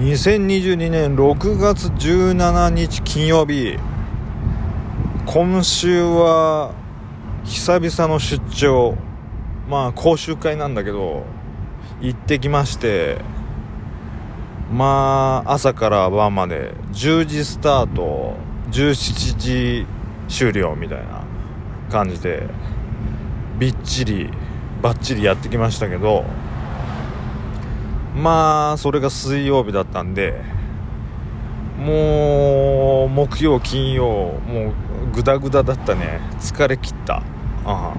2022年6月17日金曜日。今週は久々の出張。まあ講習会なんだけど行ってきまして。まあ朝から晩まで10時スタート17時終了みたいな感じでびっちりばっちりやってきましたけど。まあそれが水曜日だったんでもう木曜金曜もうグダグダだったね。疲れ切った。ああ。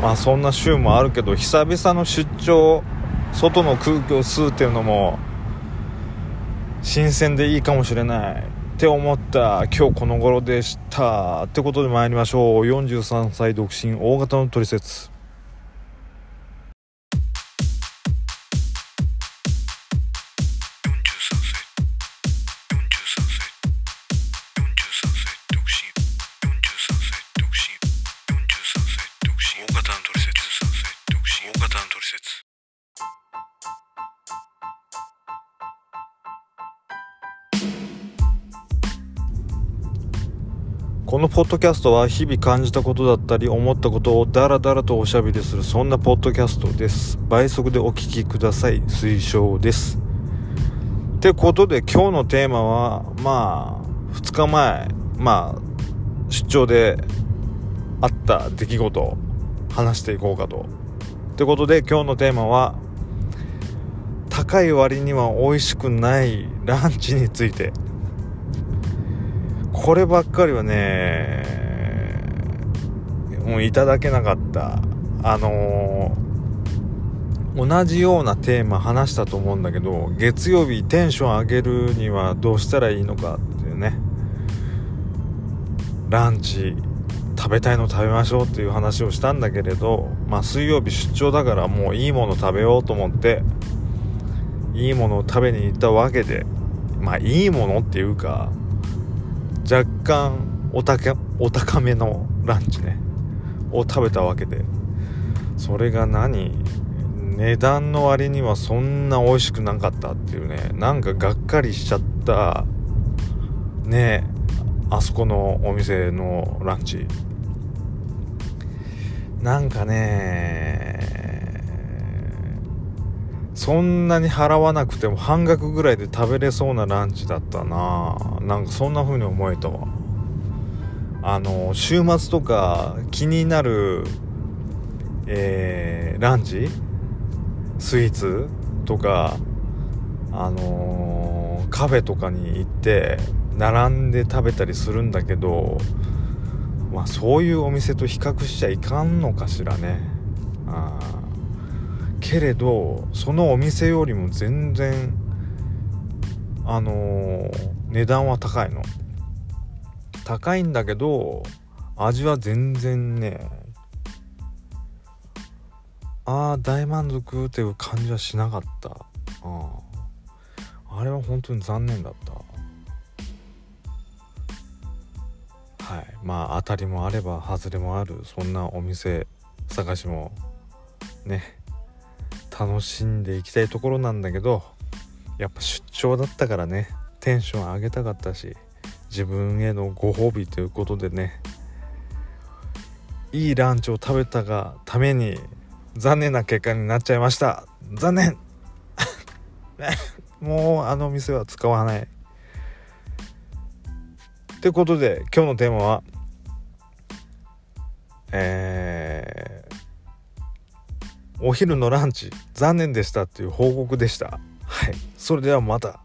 まあそんな週もあるけど久々の出張外の空気を吸うっていうのも新鮮でいいかもしれない。って思った。今日この頃でした。ってことで参りましょう。43歳独身大型のトリセツ。このポッドキャストは日々感じたことだったり思ったことをダラダラとおしゃべりするそんなポッドキャストです。倍速でお聞きください。推奨です。ってことで今日のテーマはまあ2日前まあ出張であった出来事を話していこうかと。ってことで今日のテーマは高い割には美味しくないランチについて。こればっかりはねもういただけなかった。あのー、同じようなテーマ話したと思うんだけど月曜日テンション上げるにはどうしたらいいのかっていうね。ランチ食べたいの食べましょうっていう話をしたんだけれどまあ水曜日出張だからもういいもの食べようと思っていいものを食べに行ったわけでまあいいものっていうか若干お高お高めのランチね。を食べたわけで。それが何？値段の割にはそんな美味しくなかったっていうね。なんかがっかりしちゃった。ね。あそこのお店のランチ。なんかね。そんなに払わなくても半額ぐらいで食べれそうなランチだったな。なんかそんな風に思えたわ。あの週末とか気になるえー、ランチ？スイーツとかあのー、カフェとかに行って並んで食べたりするんだけどまあそういうお店と比較しちゃいかんのかしらね。あけれどそのお店よりも全然あのー、値段は高いの。高いんだけど味は全然ねああ大満足っていう感じはしなかった。ああれは本当に残念だった。はい。まあ当たりもあれば外れもあるそんなお店探しもね楽しんでいきたいところなんだけどやっぱ出張だったからね。テンション上げたかったし自分へのご褒美ということでね。いいランチを食べたがために残念な結果になっちゃいました。残念。もうあの店は使わない。ってことで今日のテーマはえーお昼のランチ残念でしたっていう報告でした。はい。それではまた。